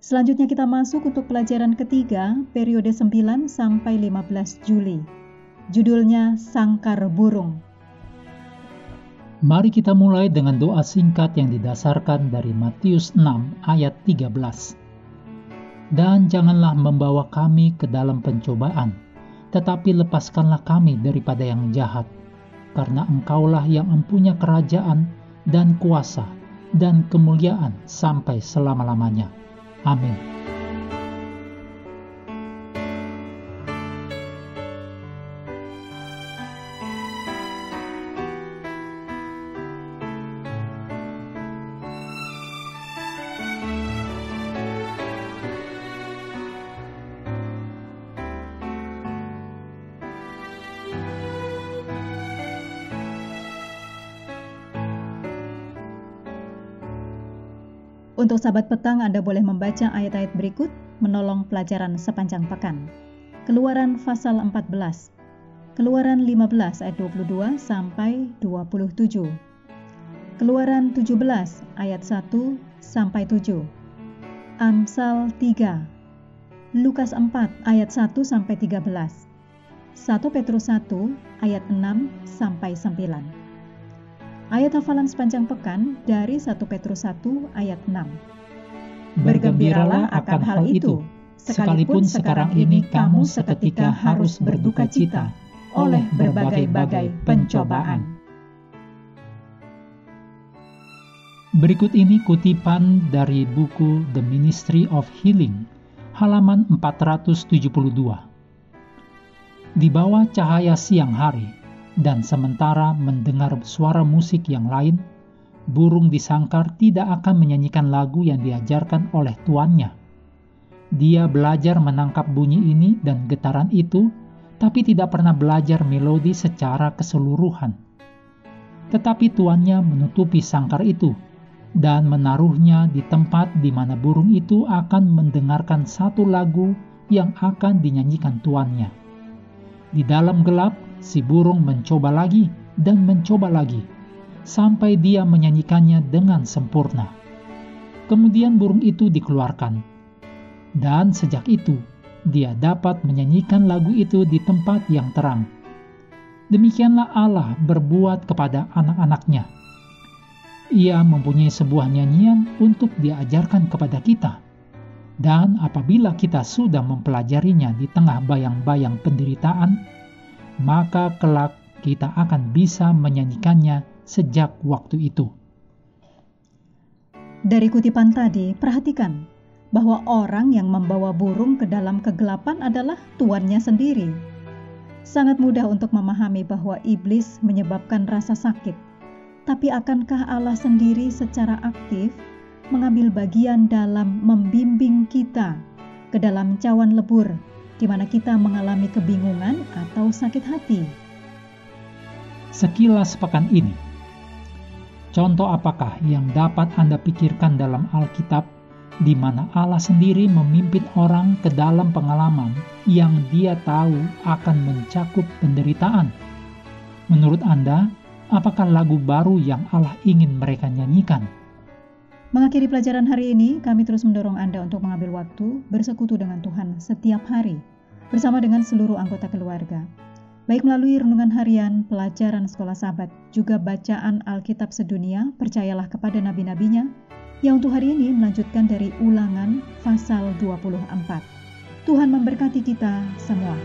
Selanjutnya kita masuk untuk pelajaran ketiga, periode 9 sampai 15 Juli. Judulnya Sangkar Burung. Mari kita mulai dengan doa singkat yang didasarkan dari Matius 6 ayat 13. Dan janganlah membawa kami ke dalam pencobaan, tetapi lepaskanlah kami daripada yang jahat, karena engkaulah yang mempunyai kerajaan dan kuasa dan kemuliaan sampai selama-lamanya. Amém. Untuk sahabat petang, Anda boleh membaca ayat-ayat berikut menolong pelajaran sepanjang pekan. Keluaran pasal 14. Keluaran 15 ayat 22 sampai 27. Keluaran 17 ayat 1 sampai 7. Amsal 3. Lukas 4 ayat 1 sampai 13. 1 Petrus 1 ayat 6 sampai 9. Ayat hafalan sepanjang pekan dari 1 Petrus 1 ayat 6. Bergembiralah akan hal itu, sekalipun sekarang ini kamu seketika harus berduka cita oleh berbagai-bagai pencobaan. Berikut ini kutipan dari buku The Ministry of Healing, halaman 472. Di bawah cahaya siang hari, dan sementara mendengar suara musik yang lain, burung di sangkar tidak akan menyanyikan lagu yang diajarkan oleh tuannya. Dia belajar menangkap bunyi ini dan getaran itu, tapi tidak pernah belajar melodi secara keseluruhan. Tetapi tuannya menutupi sangkar itu dan menaruhnya di tempat di mana burung itu akan mendengarkan satu lagu yang akan dinyanyikan tuannya. Di dalam gelap, si burung mencoba lagi dan mencoba lagi, sampai dia menyanyikannya dengan sempurna. Kemudian burung itu dikeluarkan, dan sejak itu dia dapat menyanyikan lagu itu di tempat yang terang. Demikianlah Allah berbuat kepada anak-anaknya. Ia mempunyai sebuah nyanyian untuk diajarkan kepada kita. Dan apabila kita sudah mempelajarinya di tengah bayang-bayang penderitaan, maka kelak kita akan bisa menyanyikannya sejak waktu itu. Dari kutipan tadi, perhatikan bahwa orang yang membawa burung ke dalam kegelapan adalah tuannya sendiri. Sangat mudah untuk memahami bahwa iblis menyebabkan rasa sakit, tapi akankah Allah sendiri secara aktif mengambil bagian dalam membimbing kita ke dalam cawan lebur di mana kita mengalami kebingungan atau sakit hati. Sekilas pekan ini, contoh apakah yang dapat Anda pikirkan dalam Alkitab di mana Allah sendiri memimpin orang ke dalam pengalaman yang dia tahu akan mencakup penderitaan? Menurut Anda, apakah lagu baru yang Allah ingin mereka nyanyikan? Mengakhiri pelajaran hari ini, kami terus mendorong Anda untuk mengambil waktu bersekutu dengan Tuhan setiap hari, bersama dengan seluruh anggota keluarga. Baik melalui renungan harian, pelajaran sekolah sahabat, juga bacaan Alkitab sedunia, percayalah kepada nabi-nabinya, yang untuk hari ini melanjutkan dari ulangan pasal 24. Tuhan memberkati kita semua.